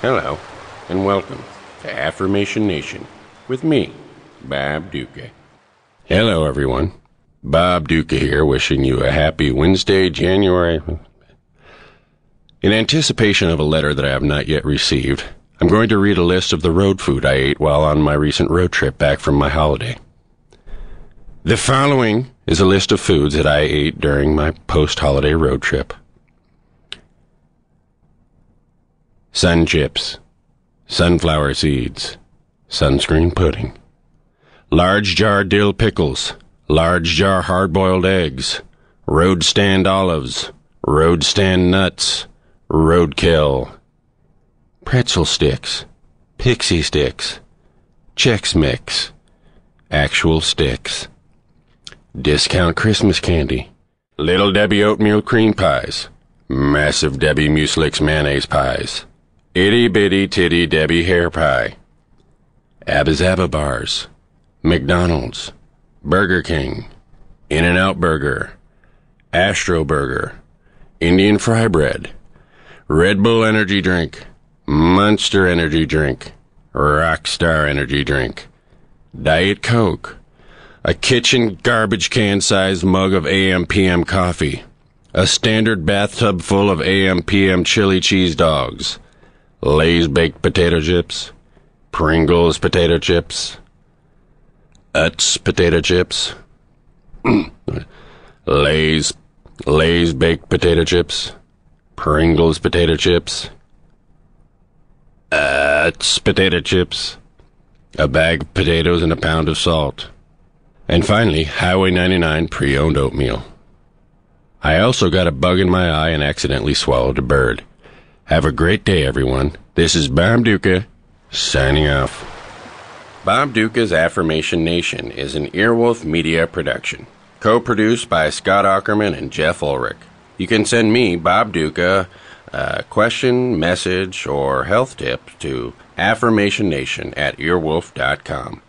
Hello, and welcome to Affirmation Nation with me, Bob Ducca. Hello, everyone. Bob Ducca here, wishing you a happy Wednesday, January. In anticipation of a letter that I have not yet received, I'm going to read a list of the road food I ate while on my recent road trip back from my holiday. The following is a list of foods that I ate during my post holiday road trip sun chips, sunflower seeds, sunscreen pudding, large jar dill pickles, large jar hard boiled eggs, road stand olives, road stand nuts, roadkill, pretzel sticks, pixie sticks, Chex Mix, actual sticks, discount Christmas candy, Little Debbie oatmeal cream pies, Massive Debbie Mueslix mayonnaise pies, Itty Bitty Titty Debbie hair pie, Abba bars, McDonald's, Burger King, In N Out Burger, Astro Burger, Indian Fry Bread, Red Bull Energy Drink, Monster Energy Drink, Rockstar Energy Drink, Diet Coke, a kitchen garbage can sized mug of AM PM coffee, a standard bathtub full of AM PM chili cheese dogs, Lay's baked potato chips, Pringles potato chips, Utz potato chips, Lay's Lay's baked potato chips, Pringles potato chips, Utz potato chips, a bag of potatoes and a pound of salt, and finally Highway 99 pre-owned oatmeal. I also got a bug in my eye and accidentally swallowed a bird. Have a great day, everyone. This is Bob Ducca, signing off. Bob Ducca's Affirmation Nation is an Earwolf Media production, co-produced by Scott Aukerman and Jeff Ullrich. You can send me, Bob Ducca, a question, message, or health tip to affirmationnation at earwolf.com.